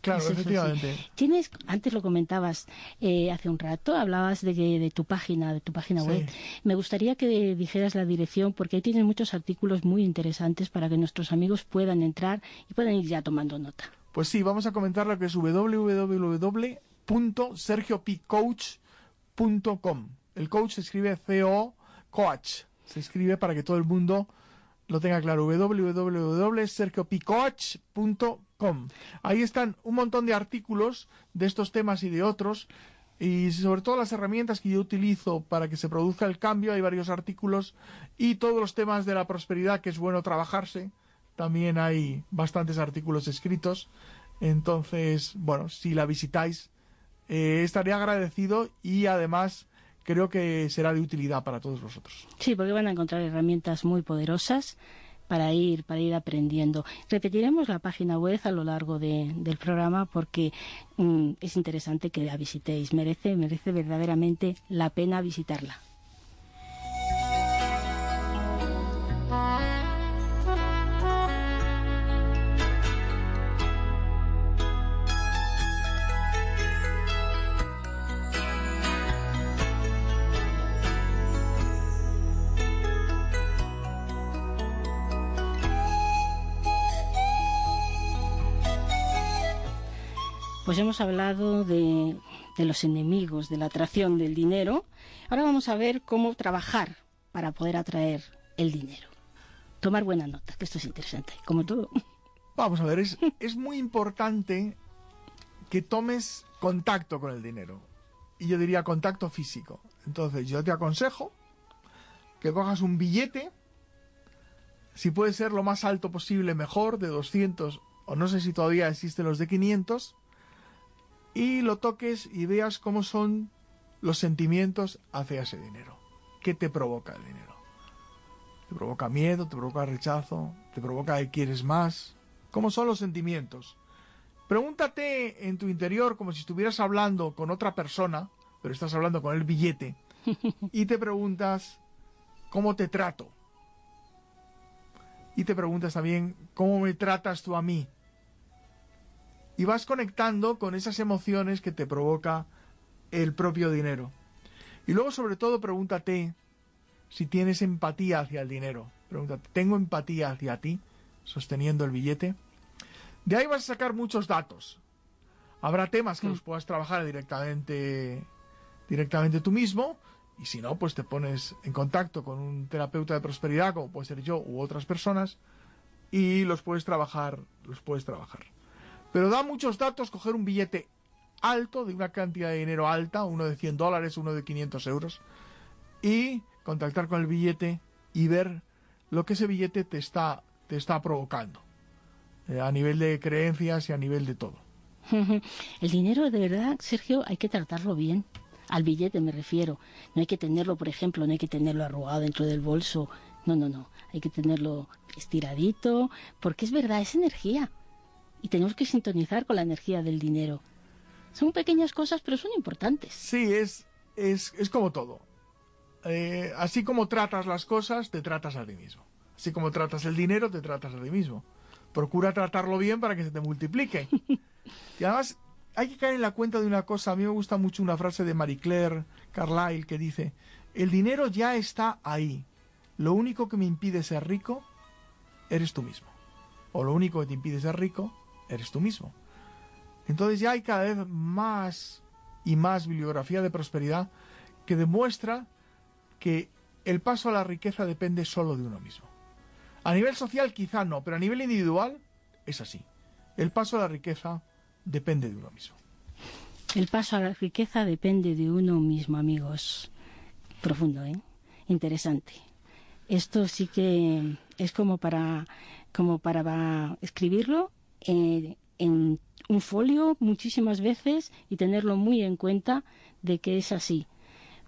Claro, efectivamente. Tienes, antes lo comentabas eh, hace un rato, hablabas de, de, tu página, de tu página web. Me gustaría que dijeras la dirección porque ahí tienes muchos artículos muy interesantes para que nuestros amigos puedan entrar y puedan ir ya tomando nota. Pues sí, vamos a comentar lo que es www.sergiopicoach.com. El coach se escribe CO coach. Se escribe para que todo el mundo lo tenga claro. Ahí están un montón de artículos de estos temas y de otros y sobre todo las herramientas que yo utilizo para que se produzca el cambio. Hay varios artículos y todos los temas de la prosperidad que es bueno trabajarse. También hay bastantes artículos escritos. Entonces, bueno, si la visitáis, eh, estaré agradecido y además creo que será de utilidad para todos vosotros. Sí, porque van a encontrar herramientas muy poderosas para ir, para ir aprendiendo. Repetiremos la página web a lo largo del programa porque mm, es interesante que la visitéis. Merece, merece verdaderamente la pena visitarla. Hemos hablado de, los enemigos, de la atracción del dinero. Ahora vamos a ver cómo trabajar para poder atraer el dinero. Tomar buena nota, que esto es interesante, como todo. Vamos a ver, es, es muy importante que tomes contacto con el dinero. Y yo diría contacto físico. Entonces yo te aconsejo que cojas un billete Si puede ser lo más alto posible, mejor, de 200 o no sé si todavía existen los de 500, y lo toques y veas cómo son los sentimientos hacia ese dinero. ¿Qué te provoca el dinero? ¿Te provoca miedo? ¿Te provoca rechazo? ¿Te provoca que quieres más? ¿Cómo son los sentimientos? Pregúntate en tu interior como si estuvieras hablando con otra persona, pero estás hablando con el billete, y te preguntas, ¿cómo te trato? Y te preguntas también, ¿cómo me tratas tú a mí? Y vas conectando con esas emociones que te provoca el propio dinero. Y luego sobre todo pregúntate si tienes empatía hacia el dinero. Pregúntate, ¿tengo empatía hacia ti sosteniendo el billete? De ahí vas a sacar muchos datos. Habrá temas que mm. los puedas trabajar directamente, directamente tú mismo, y si no, pues te pones en contacto con un terapeuta de prosperidad, como puede ser yo u otras personas, y los puedes trabajar, los puedes trabajar. Pero da muchos datos coger un billete alto, de una cantidad de dinero alta, uno de 100 dólares, uno de 500 euros, y contactar con el billete y ver lo que ese billete te está, te está provocando. Eh, a nivel de creencias y a nivel de todo. El dinero, de verdad, Sergio, hay que tratarlo bien. Al billete me refiero. No hay que tenerlo, por ejemplo, no hay que tenerlo arrugado dentro del bolso. No, no, no. Hay que tenerlo estiradito, porque es verdad, es energía. Y tenemos que sintonizar con la energía del dinero. Son pequeñas cosas, pero son importantes. Sí, es, es, es como todo. Eh, así como tratas las cosas, te tratas a ti mismo. Así como tratas el dinero, te tratas a ti mismo procura tratarlo bien para que se te multiplique. Y además hay que caer en la cuenta de una cosa, a mí me gusta mucho una frase de Marie Claire Carlyle que dice, el dinero ya está ahí, lo único que me impide ser rico eres tú mismo. O lo único que te impide ser rico eres tú mismo. Entonces ya hay cada vez más y más bibliografía de prosperidad que demuestra que el paso a la riqueza depende solo de uno mismo. A nivel social quizá no, pero a nivel individual es así. El paso a la riqueza depende de uno mismo. El paso a la riqueza depende de uno mismo, amigos. Profundo, ¿eh? Interesante. Esto sí que es como para, como para escribirlo en, en un folio muchísimas veces y tenerlo muy en cuenta de que es así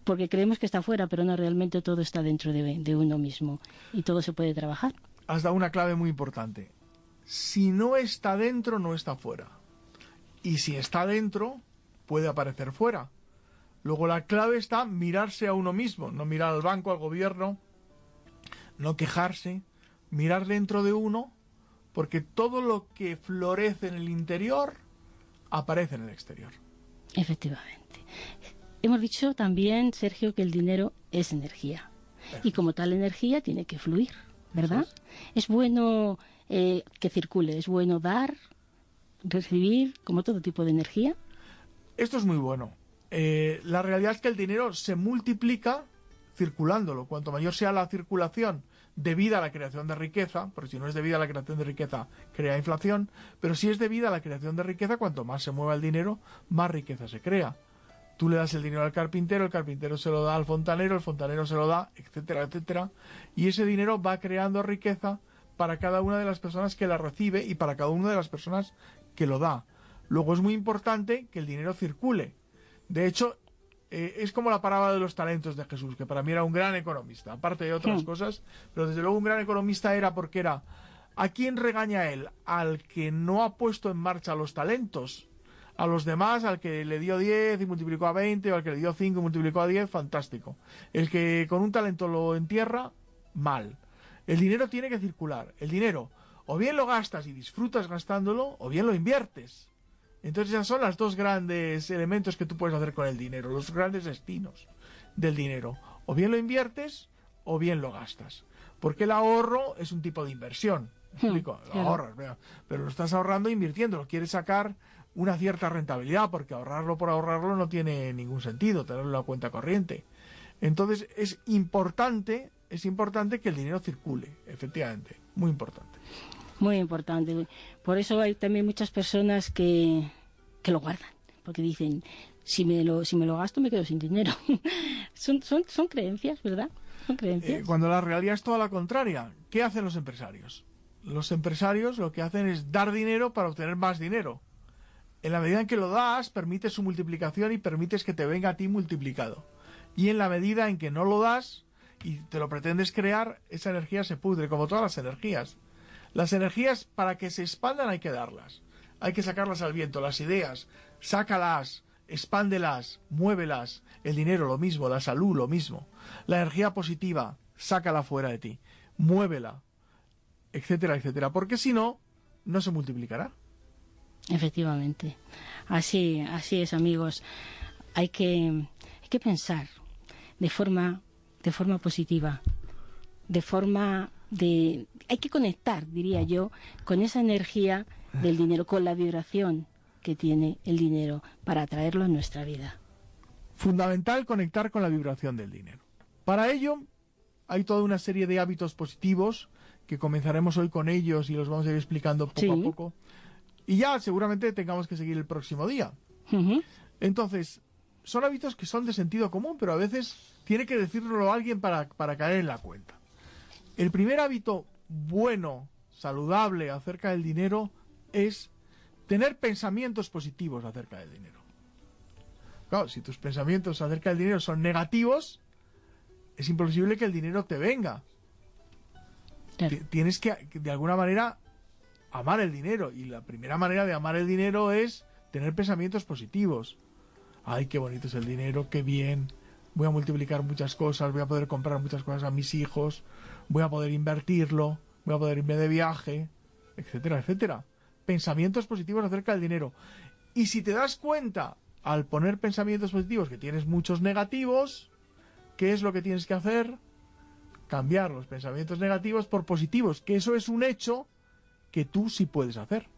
porque creemos que está fuera, pero no, realmente todo está dentro de, uno mismo y todo se puede trabajar. Has dado una clave muy importante. Si no está dentro, no está fuera. Y si está dentro, puede aparecer fuera. Luego la clave está mirarse a uno mismo, no mirar al banco, al gobierno, no quejarse, mirar dentro de uno, porque todo lo que florece en el interior aparece en el exterior. Efectivamente. Hemos dicho también, Sergio, que el dinero es energía. Y como tal energía tiene que fluir, ¿verdad? Es. bueno eh, que circule, es bueno dar, recibir, como todo tipo de energía. Esto es muy bueno. Eh, la realidad es que el dinero se multiplica circulándolo. Cuanto mayor sea la circulación debida a la creación de riqueza, porque si no es debida a la creación de riqueza, crea inflación, pero si es debida a la creación de riqueza, cuanto más se mueva el dinero, más riqueza se crea. Tú le das el dinero al carpintero, el carpintero se lo da al fontanero, el fontanero se lo da, etcétera, etcétera. Y ese dinero va creando riqueza para cada una de las personas que la recibe y para cada una de las personas que lo da. Luego es muy importante que el dinero circule. De hecho, eh, es como la parábola de los talentos de Jesús, que para mí era un gran economista, aparte de otras hmm. cosas, pero desde luego un gran economista era porque era ¿a quién regaña él? Al que no ha puesto en marcha los talentos a los demás, al que le dio 10 y multiplicó a 20, o al que le dio 5 y multiplicó a 10, fantástico. El que con un talento lo entierra, mal. El dinero tiene que circular. El dinero, o bien lo gastas y disfrutas gastándolo, o bien lo inviertes. Entonces ya son los dos grandes elementos que tú puedes hacer con el dinero, los grandes destinos del dinero. O bien lo inviertes, o bien lo gastas. Porque el ahorro es un tipo de inversión. Hmm, ahorras, pero lo estás ahorrando e invirtiendo, lo quieres sacar una cierta rentabilidad, porque ahorrarlo por ahorrarlo no tiene ningún sentido, tenerlo en la cuenta corriente. Entonces es importante, es importante que el dinero circule, efectivamente, muy importante. Muy importante. Por eso hay también muchas personas que, que lo guardan, porque dicen, si me lo, si me lo gasto me quedo sin dinero. son, son, son creencias, ¿verdad? Eh, cuando la realidad es toda la contraria. ¿Qué hacen los empresarios? Los empresarios lo que hacen es dar dinero para obtener más dinero. En la medida en que lo das, permites su multiplicación y permites que te venga a ti multiplicado. Y en la medida en que no lo das y te lo pretendes crear, esa energía se pudre, como todas las energías. Las energías, para que se expandan, hay que darlas. Hay que sacarlas al viento, las ideas, sácalas, expándelas, muévelas. El dinero lo mismo, la salud lo mismo. La energía positiva, sácala fuera de ti, muévela, etcétera, etcétera. Porque si no, no se multiplicará. Efectivamente. Así, así es, amigos. Hay que, hay que pensar de forma, de forma positiva, de forma de, hay que conectar, diría yo, con esa energía del dinero, con la vibración que tiene el dinero para atraerlo a nuestra vida. Fundamental conectar con la vibración del dinero. Para ello hay toda una serie de hábitos positivos que comenzaremos hoy con ellos y los vamos a ir explicando poco a poco. Y ya seguramente tengamos que seguir el próximo día. Entonces, son hábitos que son de sentido común, pero a veces tiene que decirlo alguien para, para caer en la cuenta. El primer hábito bueno, saludable acerca del dinero es tener pensamientos positivos acerca del dinero. Claro, si tus pensamientos acerca del dinero son negativos, es imposible que el dinero te venga. Tienes que, de alguna manera, amar el dinero. Y la primera manera de amar el dinero es tener pensamientos positivos. Ay, qué bonito es el dinero, qué bien. Voy a multiplicar muchas cosas, voy a poder comprar muchas cosas a mis hijos, voy a poder invertirlo, voy a poder irme de viaje, etcétera, etcétera pensamientos positivos acerca del dinero. Y si te das cuenta al poner pensamientos positivos que tienes muchos negativos, ¿qué es lo que tienes que hacer? Cambiar los pensamientos negativos por positivos, que eso es un hecho que tú sí puedes hacer.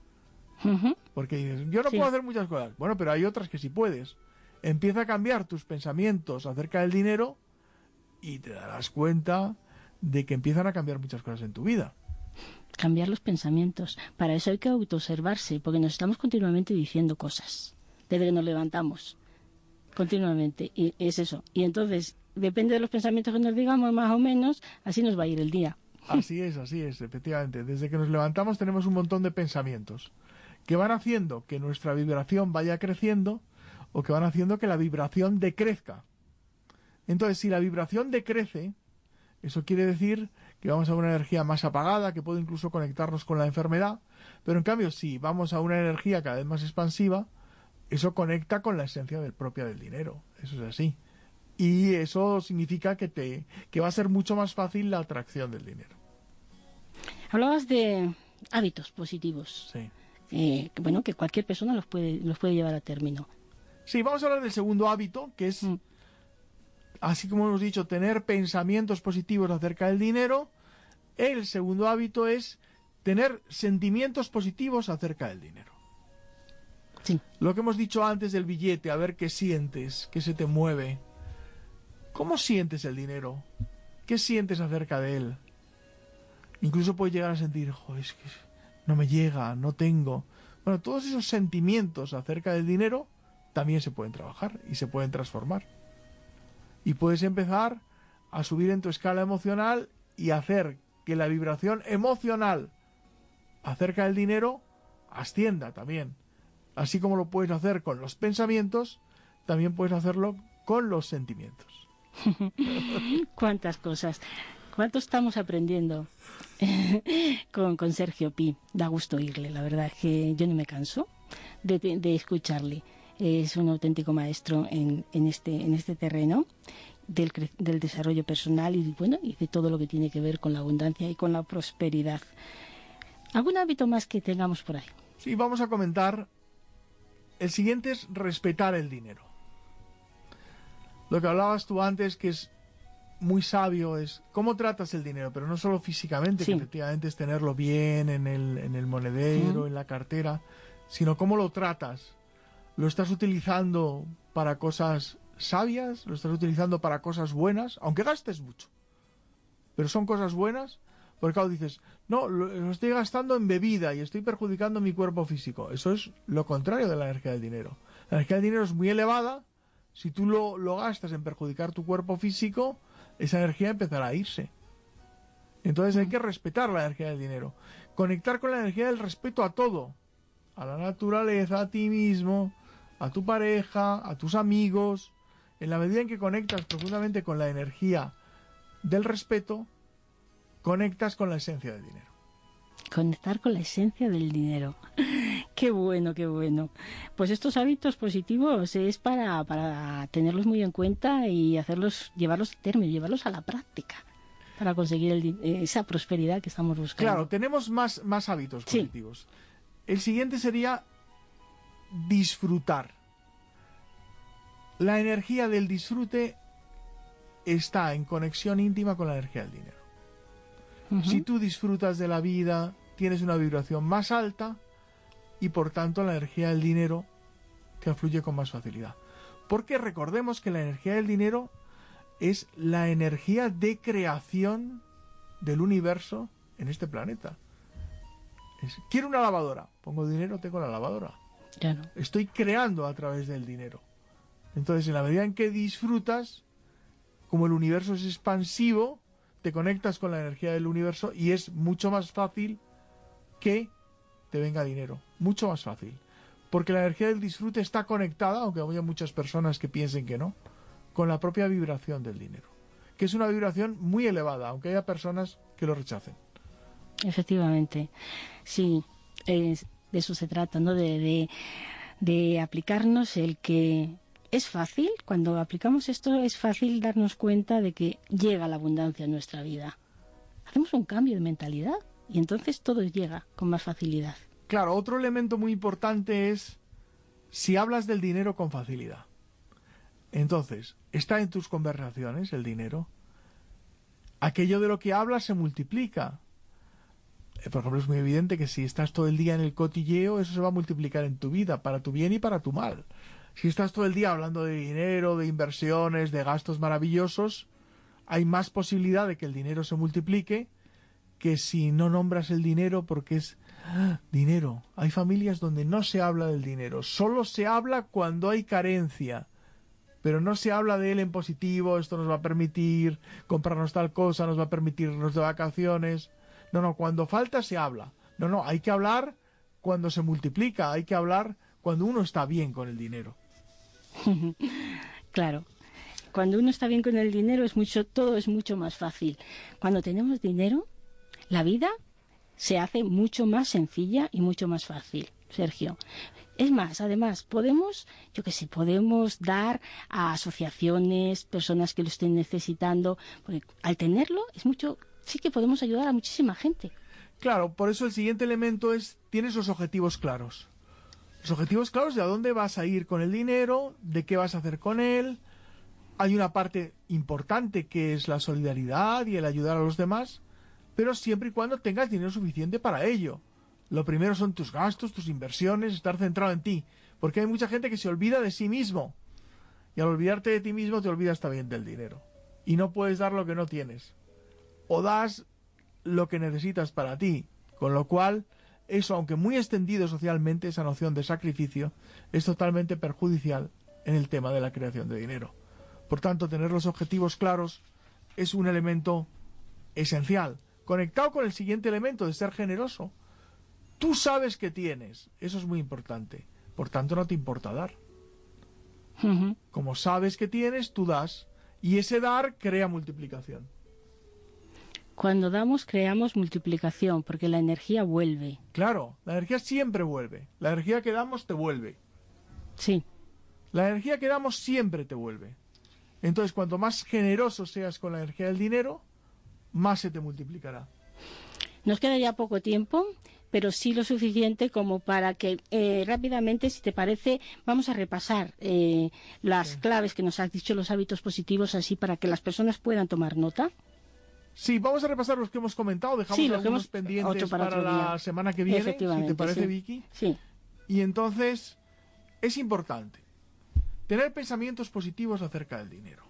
Porque dices, yo no puedo hacer muchas cosas. Bueno, pero hay otras que sí puedes. Empieza a cambiar tus pensamientos acerca del dinero y te darás cuenta de que empiezan a cambiar muchas cosas en tu vida cambiar los pensamientos. Para eso hay que autoobservarse, porque nos estamos continuamente diciendo cosas desde que nos levantamos. Continuamente. Y es eso. Y entonces, depende de los pensamientos que nos digamos, más o menos, así nos va a ir el día. Así es, así es, efectivamente. Desde que nos levantamos tenemos un montón de pensamientos que van haciendo que nuestra vibración vaya creciendo o que van haciendo que la vibración decrezca. Entonces, si la vibración decrece, eso quiere decir que vamos a una energía más apagada, que puede incluso conectarnos con la enfermedad, pero en cambio si vamos a una energía cada vez más expansiva, eso conecta con la esencia del propia del dinero, eso es así. Y eso significa que te que va a ser mucho más fácil la atracción del dinero. Hablabas de hábitos positivos. Sí. Eh, bueno, que cualquier persona los puede, los puede llevar a término. Sí, vamos a hablar del segundo hábito, que es mm así como hemos dicho, tener pensamientos positivos acerca del dinero, el segundo hábito es tener sentimientos positivos acerca del dinero. Sí. Lo que hemos dicho antes del billete, a ver qué sientes, qué se te mueve. ¿Cómo sientes el dinero? ¿Qué sientes acerca de él? Incluso puedes llegar a sentir, joder, es que no me llega, no tengo. Bueno, todos esos sentimientos acerca del dinero también se pueden trabajar y se pueden transformar y puedes empezar a subir en tu escala emocional y hacer que la vibración emocional acerca del dinero ascienda también. Así como lo puedes hacer con los pensamientos, también puedes hacerlo con los sentimientos. Cuántas cosas. ¿Cuánto estamos aprendiendo con, con, Sergio Pi? Da gusto oírle, la verdad que yo no me canso de, de escucharle es un auténtico maestro en, en, este, en este terreno del, del, desarrollo personal y, bueno, y de todo lo que tiene que ver con la abundancia y con la prosperidad. ¿Algún hábito más que tengamos por ahí? Sí, vamos a comentar. El siguiente es respetar el dinero. Lo que hablabas tú antes, que es muy sabio, es cómo tratas el dinero, pero no solo físicamente, que efectivamente es tenerlo bien en el, en el monedero, en la cartera, sino cómo lo tratas lo estás utilizando para cosas sabias, lo estás utilizando para cosas buenas, aunque gastes mucho. Pero son cosas buenas, porque claro, dices, no, lo, estoy gastando en bebida y estoy perjudicando mi cuerpo físico. Eso es lo contrario de la energía del dinero. La energía del dinero es muy elevada. Si tú lo, lo gastas en perjudicar tu cuerpo físico, esa energía empezará a irse. Entonces hay que respetar la energía del dinero. Conectar con la energía del respeto a todo. A la naturaleza, a ti mismo, a tu pareja, a tus amigos. En la medida en que conectas profundamente con la energía del respeto, conectas con la esencia del dinero. Conectar con la esencia del dinero. qué bueno, qué bueno. Pues estos hábitos positivos es para, para tenerlos muy en cuenta y hacerlos, llevarlos a término, llevarlos a la práctica para conseguir esa prosperidad que estamos buscando. Claro, tenemos más, más hábitos positivos. El siguiente sería disfrutar. La energía del disfrute está en conexión íntima con la energía del dinero. Si tú disfrutas de la vida, tienes una vibración más alta y por tanto la energía del dinero te fluye con más facilidad. Porque recordemos que la energía del dinero es la energía de creación del universo en este planeta. quiero una lavadora, pongo dinero, tengo la lavadora. Ya no. Estoy creando a través del dinero. Entonces, en la medida en que disfrutas, como el universo es expansivo, te conectas con la energía del universo y es mucho más fácil que te venga dinero. Mucho más fácil. Porque la energía del disfrute está conectada, aunque haya muchas personas que piensen que no, con la propia vibración del dinero. Que es una vibración muy elevada, aunque haya personas que lo rechacen. Efectivamente. Sí, de eso se trata, ¿no? De, de, aplicarnos el que es fácil, cuando aplicamos esto, es fácil darnos cuenta de que llega la abundancia en nuestra vida. Hacemos un cambio de mentalidad y entonces todo llega con más facilidad. Claro, otro elemento muy importante es si hablas del dinero con facilidad. Entonces, está en tus conversaciones el dinero. Aquello de lo que hablas se multiplica. Eh, por ejemplo, es muy evidente que si estás todo el día en el cotilleo, eso se va a multiplicar en tu vida, para tu bien y para tu mal. Si estás todo el día hablando de dinero, de inversiones, de gastos maravillosos, hay más posibilidad de que el dinero se multiplique que si no nombras el dinero porque es ¡ah! dinero. Hay familias donde no se habla del dinero, solo se habla cuando hay carencia, pero no se habla de él en positivo, esto nos va a permitir comprarnos tal cosa, nos va a permitir irnos de vacaciones. No, no, cuando falta se habla. No, no, hay que hablar cuando se multiplica, hay que hablar cuando uno está bien con el dinero. claro. Cuando uno está bien con el dinero es mucho todo es mucho más fácil. Cuando tenemos dinero, la vida se hace mucho más sencilla y mucho más fácil, Sergio. Es más, además, podemos, yo qué sé, podemos dar a asociaciones, personas que lo estén necesitando, porque al tenerlo es mucho, sí que podemos ayudar a muchísima gente. Claro, por eso el siguiente elemento es, tienes los objetivos claros. Los objetivos claros de a dónde vas a ir con el dinero, de qué vas a hacer con él. Hay una parte importante que es la solidaridad y el ayudar a los demás, pero siempre y cuando tengas dinero suficiente para ello. Lo primero son tus gastos, tus inversiones, estar centrado en ti, porque hay mucha gente que se olvida de sí mismo. Y al olvidarte de ti mismo te olvidas también del dinero. Y no puedes dar lo que no tienes. O das lo que necesitas para ti, con lo cual eso, aunque muy extendido socialmente, esa noción de sacrificio, es totalmente perjudicial en el tema de la creación de dinero. Por tanto, tener los objetivos claros es un elemento esencial conectado con el siguiente elemento de ser generoso. Tú sabes que tienes, eso es muy importante, por tanto no te importa dar. Como sabes que tienes, tú das, y ese dar crea multiplicación. Cuando damos creamos multiplicación, porque la energía vuelve. Claro, la energía siempre vuelve. La energía que damos te vuelve. Sí. La energía que damos siempre te vuelve. Entonces, cuanto más generoso seas con la energía del dinero, más se te multiplicará. Nos queda ya poco tiempo, pero sí lo suficiente como para que eh, rápidamente, si te parece, vamos a repasar eh, las claves que nos has dicho, los hábitos positivos, así para que las personas puedan tomar nota. Sí, vamos a repasar los que hemos comentado, dejamos algunos pendientes para, la semana que viene, si te parece, Vicky. Sí. Y entonces, es importante tener pensamientos positivos acerca del dinero.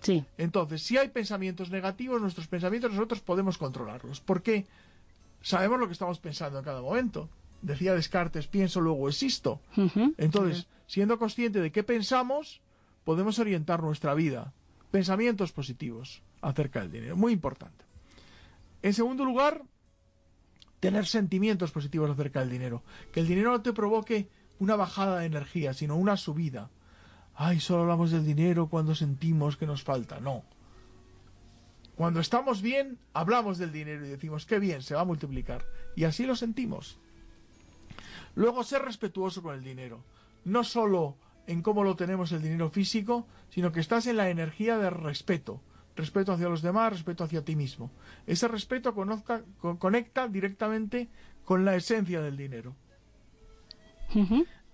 Sí. Entonces, si hay pensamientos negativos, nuestros pensamientos nosotros podemos controlarlos. Porque sabemos lo que estamos pensando en cada momento. Decía Descartes, pienso, luego existo. Entonces, siendo consciente de qué pensamos, podemos orientar nuestra vida. Pensamientos positivos acerca del dinero. Muy importante. En segundo lugar, tener sentimientos positivos acerca del dinero. Que el dinero no te provoque una bajada de energía, sino una subida. Ay, solo hablamos del dinero cuando sentimos que nos falta. No. Cuando estamos bien, hablamos del dinero y decimos, qué bien, se va a multiplicar. Y así lo sentimos. Luego, ser respetuoso con el dinero. No solo en cómo lo tenemos el dinero físico, sino que estás en la energía de respeto. Respeto hacia los demás, respeto hacia ti mismo. Ese respeto conecta directamente con la esencia del dinero.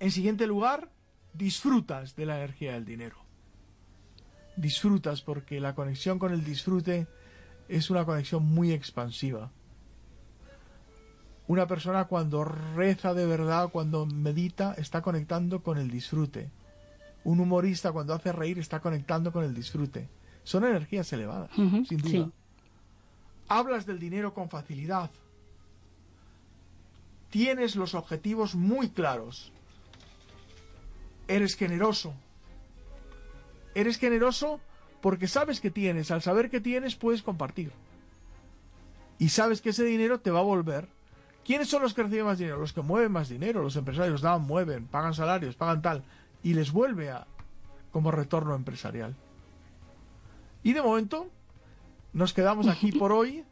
En siguiente lugar, disfrutas de la energía del dinero. Disfrutas porque la conexión con el disfrute es una conexión muy expansiva. Una persona cuando reza de verdad, cuando medita, está conectando con el disfrute. Un humorista cuando hace reír está conectando con el disfrute. Son energías elevadas, sin duda. Hablas del dinero con facilidad. Tienes los objetivos muy claros. Eres generoso. Eres generoso porque sabes que tienes. Al saber que tienes puedes compartir. Y sabes que ese dinero te va a volver ¿Quiénes son los que reciben más dinero? Los que mueven más dinero, los empresarios dan, mueven, pagan salarios, pagan tal, y les vuelve a, como retorno empresarial. Y de momento, nos quedamos aquí por hoy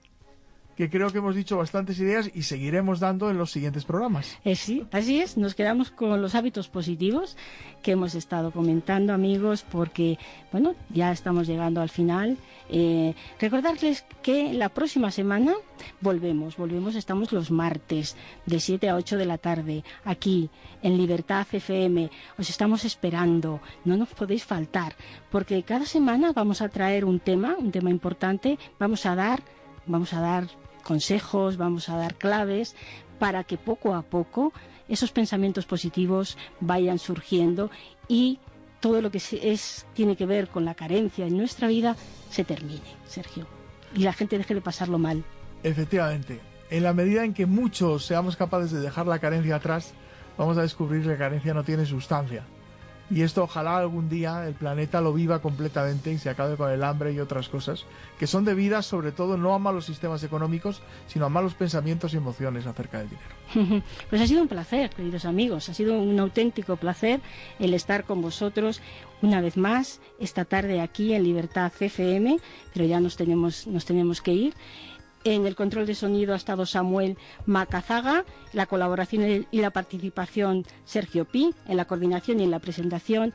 que creo que hemos dicho bastantes ideas y seguiremos dando en los siguientes programas. Eh, sí, así es. Nos quedamos con los hábitos positivos que hemos estado comentando, amigos, porque, bueno, ya estamos llegando al final. Eh, recordarles que la próxima semana volvemos, volvemos, estamos los martes de 7 a 8 de la tarde aquí en Libertad FM. Os estamos esperando, no nos podéis faltar, porque cada semana vamos a traer un tema, un tema importante, vamos a dar, vamos a dar consejos, vamos a dar claves para que poco a poco esos pensamientos positivos vayan surgiendo y todo lo que es, tiene que ver con la carencia en nuestra vida se termine, Sergio, y la gente deje de pasarlo mal. Efectivamente, en la medida en que muchos seamos capaces de dejar la carencia atrás, vamos a descubrir que la carencia no tiene sustancia y esto ojalá algún día el planeta lo viva completamente y se acabe con el hambre y otras cosas que son debidas sobre todo no a malos sistemas económicos, sino a malos pensamientos y emociones acerca del dinero. Pues ha sido un placer, queridos amigos, ha sido un auténtico placer el estar con vosotros una vez más esta tarde aquí en Libertad CFM, pero ya nos tenemos, nos tenemos que ir. En el control de sonido ha estado Samuel Macazaga, la colaboración y la participación Sergio Pi, en la coordinación y en la presentación